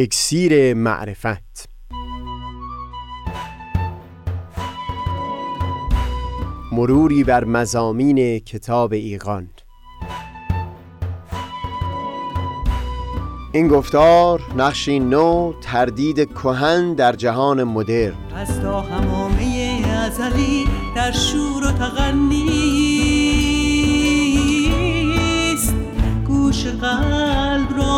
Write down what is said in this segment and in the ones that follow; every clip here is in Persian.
اکسیر معرفت. مروری بر مزامین کتاب ایقان این گفتار نقشی نو تردید کهن در جهان مدرن. از تا همامه ازلی در شور و تغنیست گوش قلب را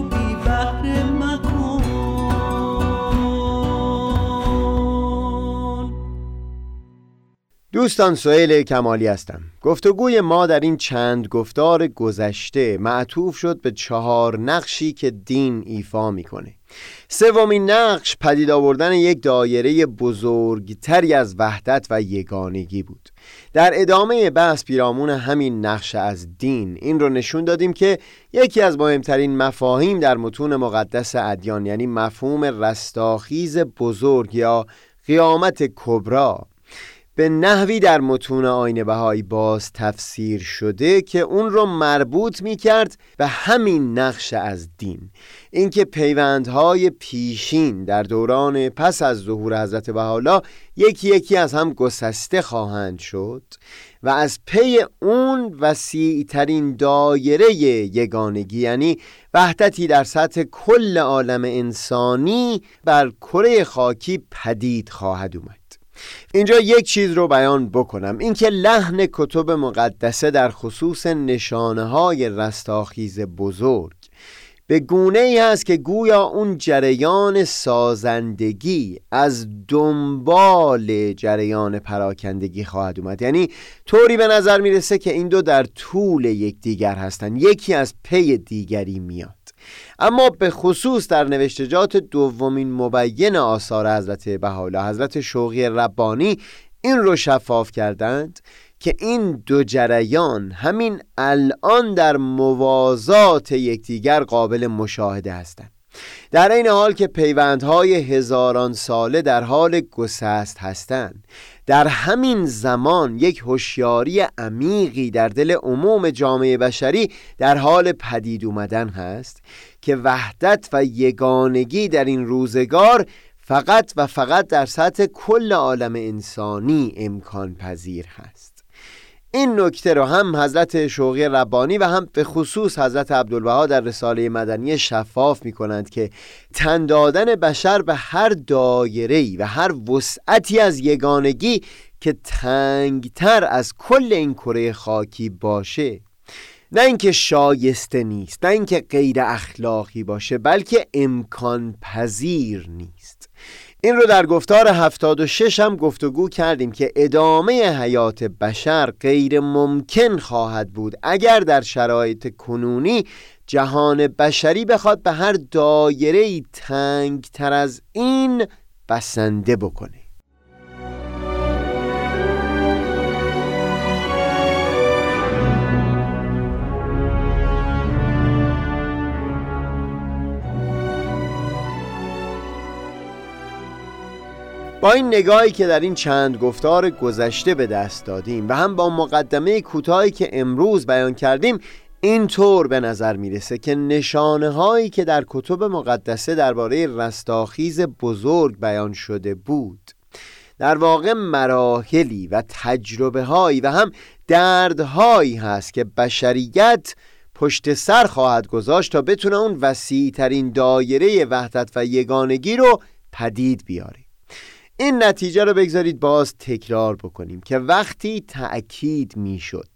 دوستان سئیل کمالی هستم. گفتگوی ما در این چند گفتار گذشته معطوف شد به چهار نقشی که دین ایفا می‌کنه. سومین نقش پدید آوردن یک دایره بزرگتری از وحدت و یگانگی بود. در ادامه بحث پیرامون همین نقش از دین این رو نشون دادیم که یکی از مهمترین مفاهیم در متون مقدس ادیان یعنی مفهوم رستاخیز بزرگ یا قیامت کبرا به نحوی در متون آین بهایی باز تفسیر شده که اون رو مربوط می کرد به همین نقش از دین. اینکه پیوندهای پیشین در دوران پس از ظهور حضرت بهاءالله یکی یکی از هم گسسته خواهند شد و از پی اون وسیع ترین دایره یگانگی یعنی وحدتی در سطح کل عالم انسانی بر کره خاکی پدید خواهد اومد. اینجا یک چیز رو بیان بکنم. اینکه لحن کتب مقدسه در خصوص نشانه های رستاخیز بزرگ به گونه ای هست که گویا اون جریان سازندگی از دنبال جریان پراکندگی خواهد اومد. یعنی طوری به نظر می‌رسه که این دو در طول یکدیگر هستند یکی از پی دیگری میاد اما به خصوص در نوشتجات دومین مبین آثار حضرت بهاءالله حضرت شوقی ربانی این رو شفاف کردند که این دو جریان همین الان در موازات یکدیگر قابل مشاهده هستند. در این حال که پیوندهای هزاران ساله در حال گسست هستند. در همین زمان یک هوشیاری عمیقی در دل عموم جامعه بشری در حال پدید اومدن هست که وحدت و یگانگی در این روزگار فقط و فقط در سطح کل عالم انسانی امکان پذیر هست. این نکته رو هم حضرت شوقی ربانی و هم به خصوص حضرت عبدالبها در رساله مدنی شفاف می کنند که تن دادن بشر به هر دایره‌ای و هر وسعتی از یگانگی که تنگتر از کل این کره خاکی باشه. نه اینکه شایسته نیست نه اینکه غیر اخلاقی باشه بلکه امکان پذیر نیست. این رو در گفتار 76 هم گفتگو کردیم که ادامه حیات بشر غیر ممکن خواهد بود. اگر در شرایط کنونی جهان بشری بخواد به هر دایره تنگ تر از این بسنده بکنه. با این نگاهی که در این چند گفتار گذشته به دست دادیم و هم با مقدمه کوتاهی که امروز بیان کردیم اینطور به نظر می‌رسه که نشانه هایی که در کتب مقدسه درباره رستاخیز بزرگ بیان شده بود در واقع مراحلی و تجربه هایی و هم دردهایی هست که بشریت پشت سر خواهد گذاشت تا بتونه اون وسیع ترین دایره وحدت و یگانگی رو پدید بیاره. این نتیجه رو بگذارید باز تکرار بکنیم که وقتی تأکید می‌شد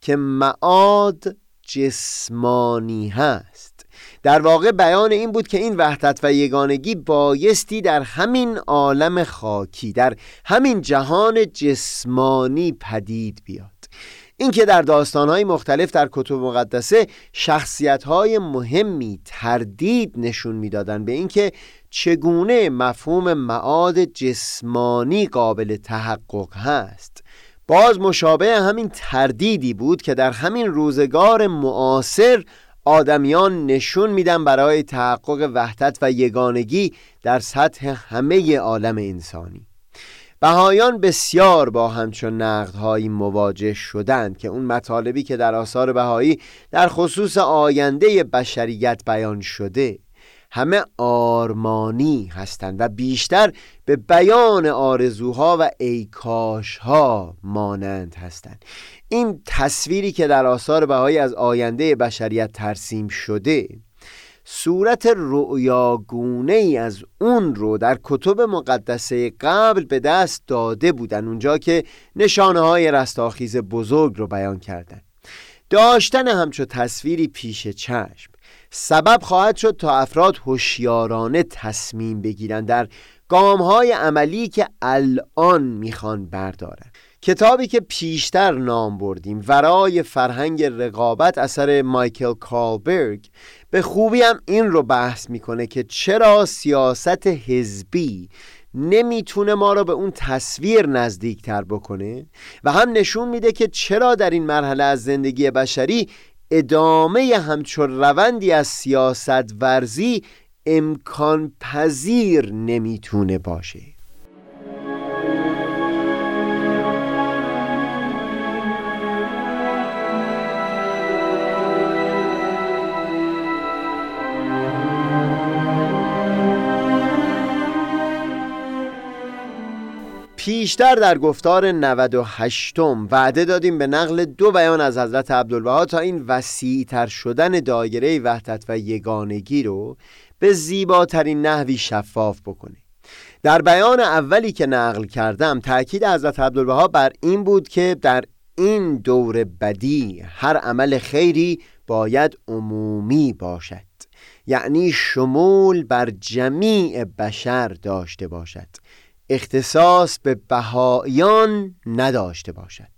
که معاد جسمانی هست در واقع بیان این بود که این وحدت و یگانگی بایستی در همین عالم خاکی در همین جهان جسمانی پدید بیاد. اینکه در داستانهای مختلف در کتب مقدسه شخصیتهای مهمی تردید نشون می‌دادند به اینکه چگونه مفهوم معاد جسمانی قابل تحقق هست؟ باز مشابه همین تردیدی بود که در همین روزگار معاصر آدمیان نشون میدن برای تحقق وحدت و یگانگی در سطح همه عالم انسانی. بهایان بسیار با همچون نقدهایی مواجه شدند که اون مطالبی که در آثار بهایی در خصوص آینده بشریت بیان شده همه آرمانی هستند و بیشتر به بیان آرزوها و ایکاشها مانند هستند. این تصویری که در آثار بهایی از آینده بشریت ترسیم شده صورت رؤیاگونه ای از اون رو در کتب مقدسه قبل به دست داده بودن اونجا که نشانه های رستاخیز بزرگ رو بیان کردن. داشتن همچو تصویری پیش چشم. سبب خواهد شد تا افراد هوشیارانه تصمیم بگیرند در گام های عملی که الان می‌خوان بردارن کتابی که پیشتر نام بردیم ورای فرهنگ رقابت اثر مایکل کالبرگ به خوبی هم این رو بحث می‌کنه که چرا سیاست حزبی نمی‌تونه ما را به اون تصویر نزدیکتر بکنه و هم نشون میده که چرا در این مرحله از زندگی بشری ادامه همچون روندی از سیاست ورزی امکان پذیر نمی‌تونه باشه. پیشتر در گفتار 98 وعده دادیم به نقل دو بیان از حضرت عبدالبها تا این وسیعتر شدن دایره وحدت و یگانگی رو به زیباترین نحوی شفاف بکنه در بیان اولی که نقل کردم تأکید حضرت عبدالبها بر این بود که در این دور بدی هر عمل خیری باید عمومی باشد. یعنی شمول بر جمیع بشر داشته باشد. اختصاص به بهایان نداشته باشد.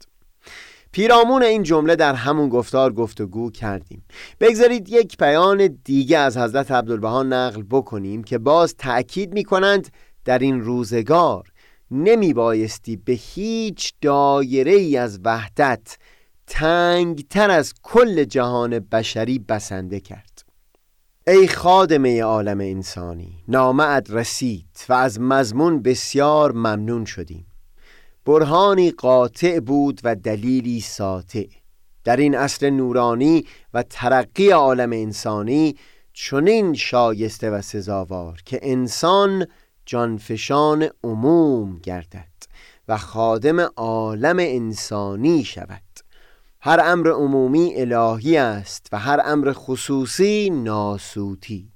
پیرامون این جمله در همون گفتار گفتگو کردیم. بگذارید یک بیان دیگه از حضرت عبدالبها نقل بکنیم که باز تأکید می کنند در این روزگار نمی بایستی به هیچ دایره ای از وحدت تنگتر از کل جهان بشری بسنده کرد. ای خادمه عالم انسانی نامعد رسید و از مضمون بسیار ممنون شدیم. برهانی قاطع بود و دلیلی ساطع. در این اصل نورانی و ترقی عالم انسانی چنین شایسته و سزاوار که انسان جانفشان عموم گردد و خادم عالم انسانی شود. هر امر عمومی الهی است و هر امر خصوصی ناسوتی.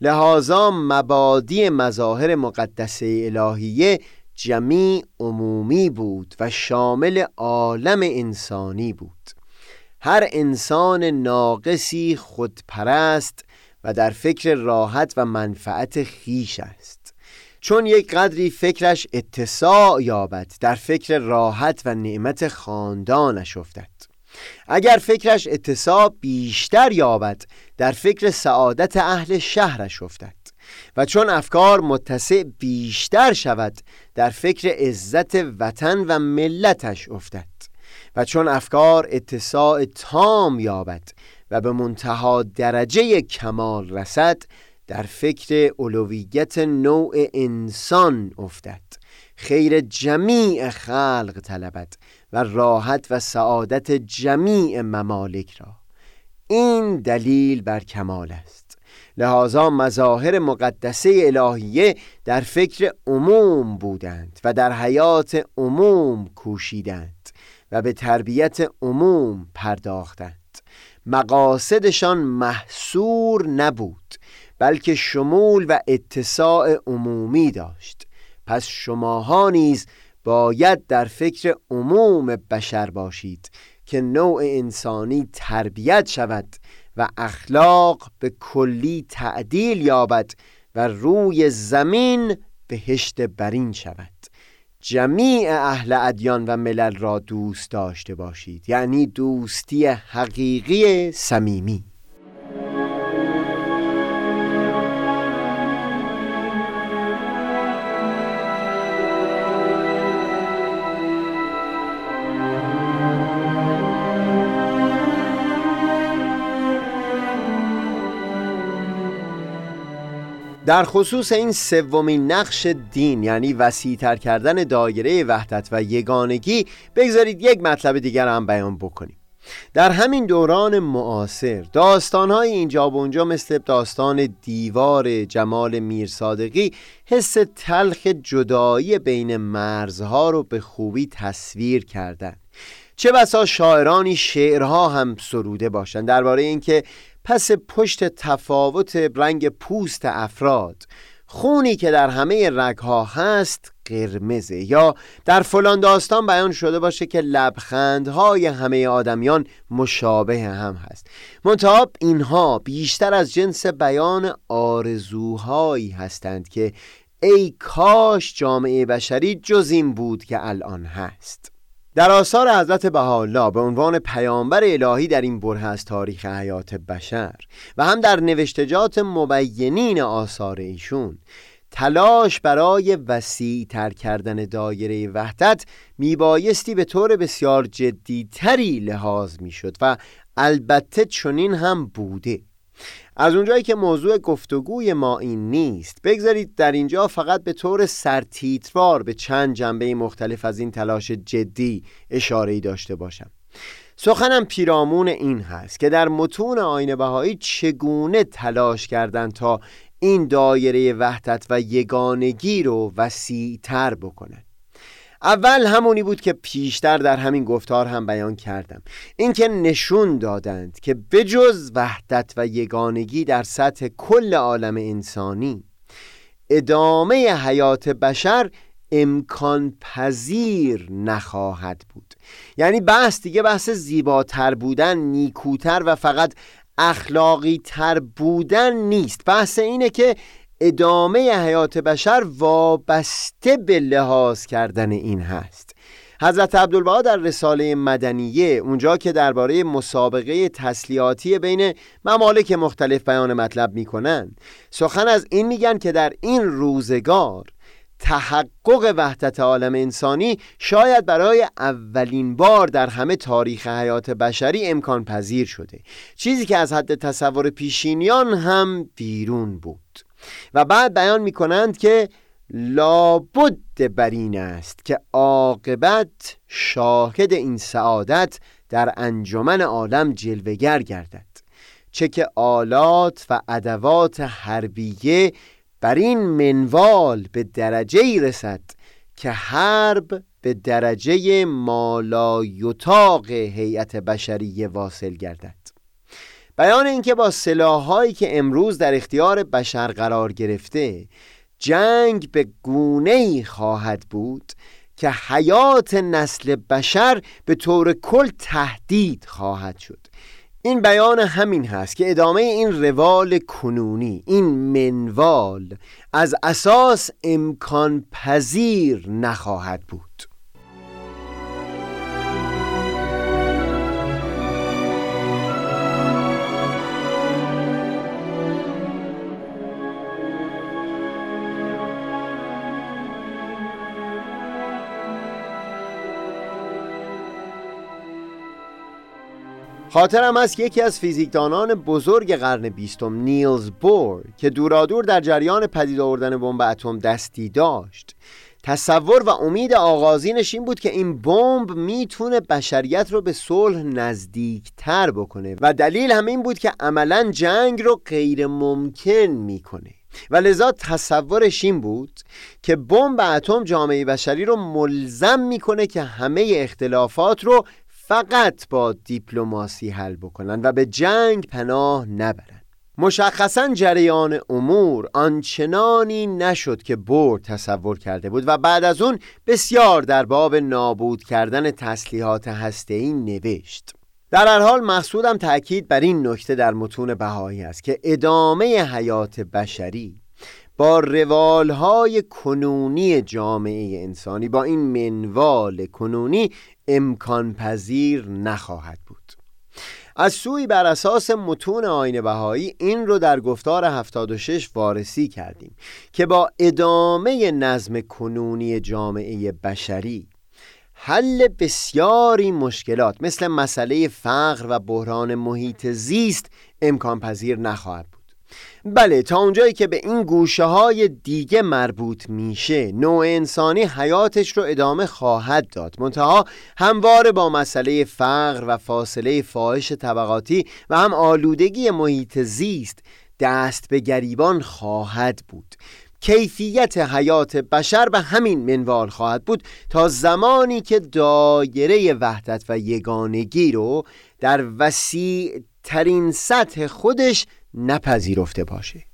لحاظا مبادی مظاهر مقدسه الهیه جمیع عمومی بود و شامل عالم انسانی بود. هر انسان ناقصی خودپرست و در فکر راحت و منفعت خیش است. چون یک قدری فکرش اتساع یابد در فکر راحت و نعمت خاندانش افتد. اگر فکرش اتساع بیشتر یابد در فکر سعادت اهل شهرش افتد. و چون افکار متسع بیشتر شود در فکر عزت وطن و ملتش افتد. و چون افکار اتساع تام یابد و به منتها درجه کمال رسد در فکر اولویت نوع انسان افتد. خیر جمیع خلق طلبد و راحت و سعادت جمیع ممالک را. این دلیل بر کمال است. لحاظا مظاهر مقدسه الهیه در فکر عموم بودند و در حیات عموم کوشیدند و به تربیت عموم پرداختند. مقاصدشان محصور نبود بلکه شمول و اتساع عمومی داشت. پس شماها نیز باید در فکر عموم بشر باشید که نوع انسانی تربیت شود و اخلاق به کلی تعدیل یابد و روی زمین بهشت برین شود. جمیع اهل ادیان و ملل را دوست داشته باشید یعنی دوستی حقیقی صمیمی. در خصوص این سومین نقش دین یعنی وسیعتر کردن دایره وحدت و یگانگی بگذارید یک مطلب دیگر هم بیان بکنیم. در همین دوران معاصر داستانهای اینجا و اونجا مثل داستان دیوار جمال میرصادقی حس تلخ جدایی بین مرزها رو به خوبی تصویر کردن چه بسا شاعرانی شعرها هم سروده باشند. درباره اینکه پس پشت تفاوت رنگ پوست افراد خونی که در همه رگها هست قرمزه یا در فلان داستان بیان شده باشه که لبخندهای همه آدمیان مشابه هم هست. منتها اینها بیشتر از جنس بیان آرزوهایی هستند که ای کاش جامعه بشری جز این بود که الان هست. در آثار حضرت بهاءالله به عنوان پیامبر الهی در این بره از تاریخ حیات بشر و هم در نوشتجات مبینین آثار ایشون تلاش برای وسیع تر کردن دایره وحدت میبایستی به طور بسیار جدیتری لحاظ می‌شد و البته چنین هم بوده. از اونجایی که موضوع گفتگوی ما این نیست بگذارید در اینجا فقط به طور سرتیتوار به چند جنبه مختلف از این تلاش جدی اشاره داشته باشم. سخنم پیرامون این هست که در متون آین بهایی چگونه تلاش کردند تا این دایره وحدت و یگانگی رو وسیعتر بکنند اول همونی بود که پیشتر در همین گفتار هم بیان کردم. اینکه نشون دادند که بجز وحدت و یگانگی در سطح کل عالم انسانی ادامه حیات بشر امکان پذیر نخواهد بود. یعنی بحث دیگه بحث زیباتر بودن نیکوتر و فقط اخلاقی تر بودن نیست. بحث اینه که ادامه حیات بشر وابسته به لحاظ کردن این هست. حضرت عبدالبها در رساله مدنیه اونجا که درباره مسابقه تسلیحاتی بین ممالک مختلف بیان مطلب می‌کنن سخن از این میگن که در این روزگار تحقق وحدت عالم انسانی شاید برای اولین بار در همه تاریخ حیات بشری امکان پذیر شده. چیزی که از حد تصور پیشینیان هم بیرون بود. و بعد بیان می کنند که لابد بر این است که عاقبت شاهد این سعادت در انجمن عالم جلوگر گردد چه که آلات و ادوات حربیه بر این منوال به درجه ای رسد که حرب به درجه مالایتاق هیئت بشری واصل گردد. بیان اینکه با سلاحهایی که امروز در اختیار بشر قرار گرفته جنگ به گونه ای خواهد بود که حیات نسل بشر به طور کل تهدید خواهد شد. این بیان همین هست که ادامه این روال کنونی این منوال از اساس امکان پذیر نخواهد بود. خاطرم است یکی از فیزیکدانان بزرگ قرن بیستم نیلز بور که دورادور در جریان پدید آوردن بمب اتم دستی داشت. تصور و امید آغازینش این بود که این بمب می‌تونه بشریت رو به صلح نزدیکتر بکنه و دلیل هم این بود که عملا جنگ رو غیر ممکن می‌کنه. و لذا تصورش این بود که بمب اتم جامعه بشری رو ملزم می‌کنه که همه اختلافات رو فقط با دیپلماسی حل بکنن و به جنگ پناه نبرن. مشخصا جریان امور آنچنانی نشد که برد تصور کرده بود و بعد از اون بسیار در باب نابود کردن تسلیحات هسته‌ای نوشت. در هر حال مقصودم تأکید بر این نکته در متون بهایی است که ادامه حیات بشری با روالهای کنونی جامعه انسانی با این منوال کنونی امکان پذیر نخواهد بود. از سوی بر اساس متون آین بهایی این رو در گفتار 76 وارسی کردیم که با ادامه نظم کنونی جامعه بشری حل بسیاری مشکلات مثل مسئله فقر و بحران محیط زیست امکان پذیر نخواهد بود. بله تا اونجایی که به این گوشه های دیگه مربوط میشه نوع انسانی حیاتش رو ادامه خواهد داد. منتها همواره با مسئله فقر و فاصله فاحش طبقاتی و هم آلودگی محیط زیست دست به گریبان خواهد بود. کیفیت حیات بشر به همین منوال خواهد بود تا زمانی که دایره وحدت و یگانگی رو در وسیع ترین سطح خودش نپذیرفته باشه.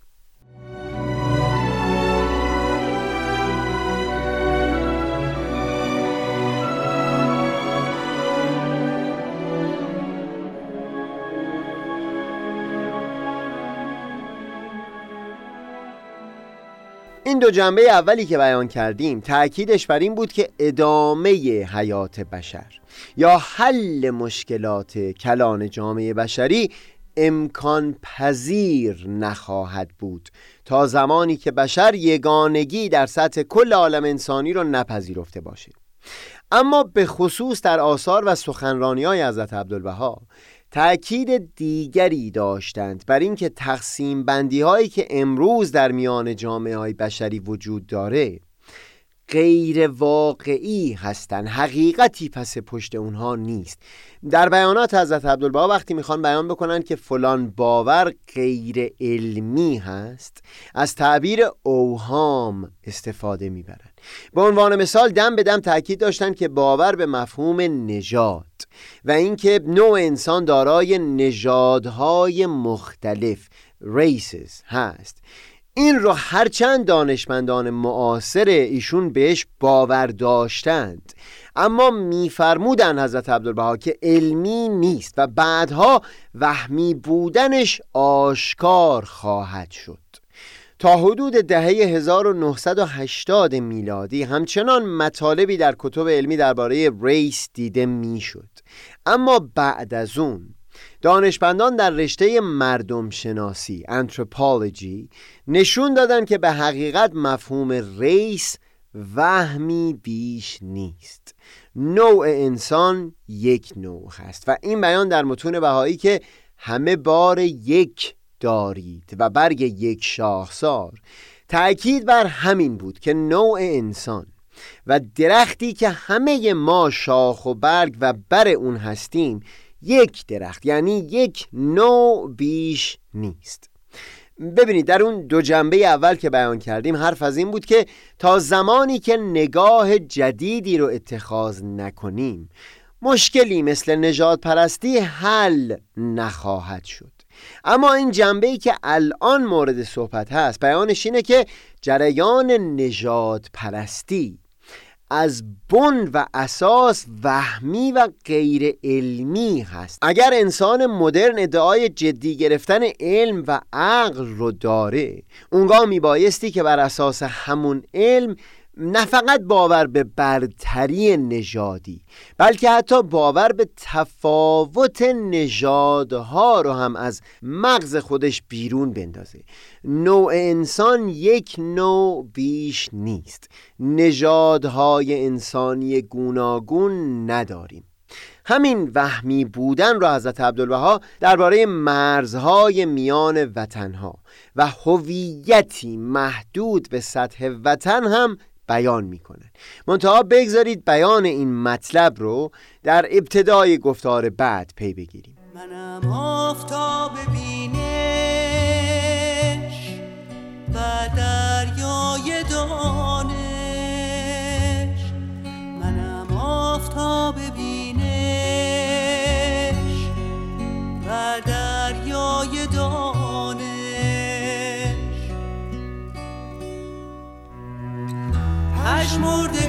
این دو جنبه اولی که بیان کردیم تأکیدش بر این بود که ادامه حیات بشر یا حل مشکلات کلان جامعه بشری امکان پذیر نخواهد بود تا زمانی که بشر یگانگی در سطح کل عالم انسانی را نپذیرفته باشه. اما به خصوص در آثار و سخنرانی های حضرت عبدالبها تأکید دیگری داشتند بر اینکه تقسیم بندی هایی که امروز در میان جامعه های بشری وجود داره غیر واقعی هستند حقیقتی پس پشت اونها نیست. در بیانات حضرت عبدالبها وقتی می‌خوان بیان بکنن که فلان باور غیر علمی هست از تعبیر اوهام استفاده می‌برن. به عنوان مثال دم به دم تاکید داشتن که باور به مفهوم نژاد و اینکه نوع انسان دارای نژادهای مختلف races هست. این رو هرچند دانشمندان معاصر ایشون بهش باور داشتند. اما میفرمودن حضرت عبدالبها که علمی نیست و بعدها وهمی بودنش آشکار خواهد شد. تا حدود دهه 1980 میلادی همچنان مطالبی در کتب علمی درباره ریس دیده می‌شد. اما بعد از اون دانشمندان در رشته مردم شناسی انتروپولوژی نشون دادن که به حقیقت مفهوم ریس وهمی بیش نیست. نوع انسان یک نوع هست و این بیان در متون بهایی که همه بار یک دارید و برگ یک شاخسار تأکید بر همین بود که نوع انسان و درختی که همه ما شاخ و برگ و بر اون هستیم یک درخت یعنی یک نوع بیش نیست. ببینید در اون دو جنبه اول که بیان کردیم حرف از این بود که تا زمانی که نگاه جدیدی رو اتخاذ نکنیم مشکلی مثل نجات پرستی حل نخواهد شد. اما این جنبه ای که الان مورد صحبت هست بیانش اینه که جریان نجات پرستی از بن و اساس وهمی و غیر علمی هست. اگر انسان مدرن ادعای جدی گرفتن علم و عقل رو داره اونگاه میبایستی که بر اساس همون علم نه فقط باور به برتری نژادی بلکه حتی باور به تفاوت نژادها رو هم از مغز خودش بیرون بندازه. نوع انسان یک نوع بیش نیست. نژادهای انسانی گوناگون نداریم. همین وهمی بودن را حضرت عبدالبها درباره مرزهای میان وطنها و هویتی محدود به سطح وطن هم بیان می‌کنن. منتها بگذارید بیان این مطلب رو در ابتدای گفتار بعد پی بگیریم. منم آفتاب بینش و دریای دانش. منم آفتاب بینش و دریای دانش. پشمردگان را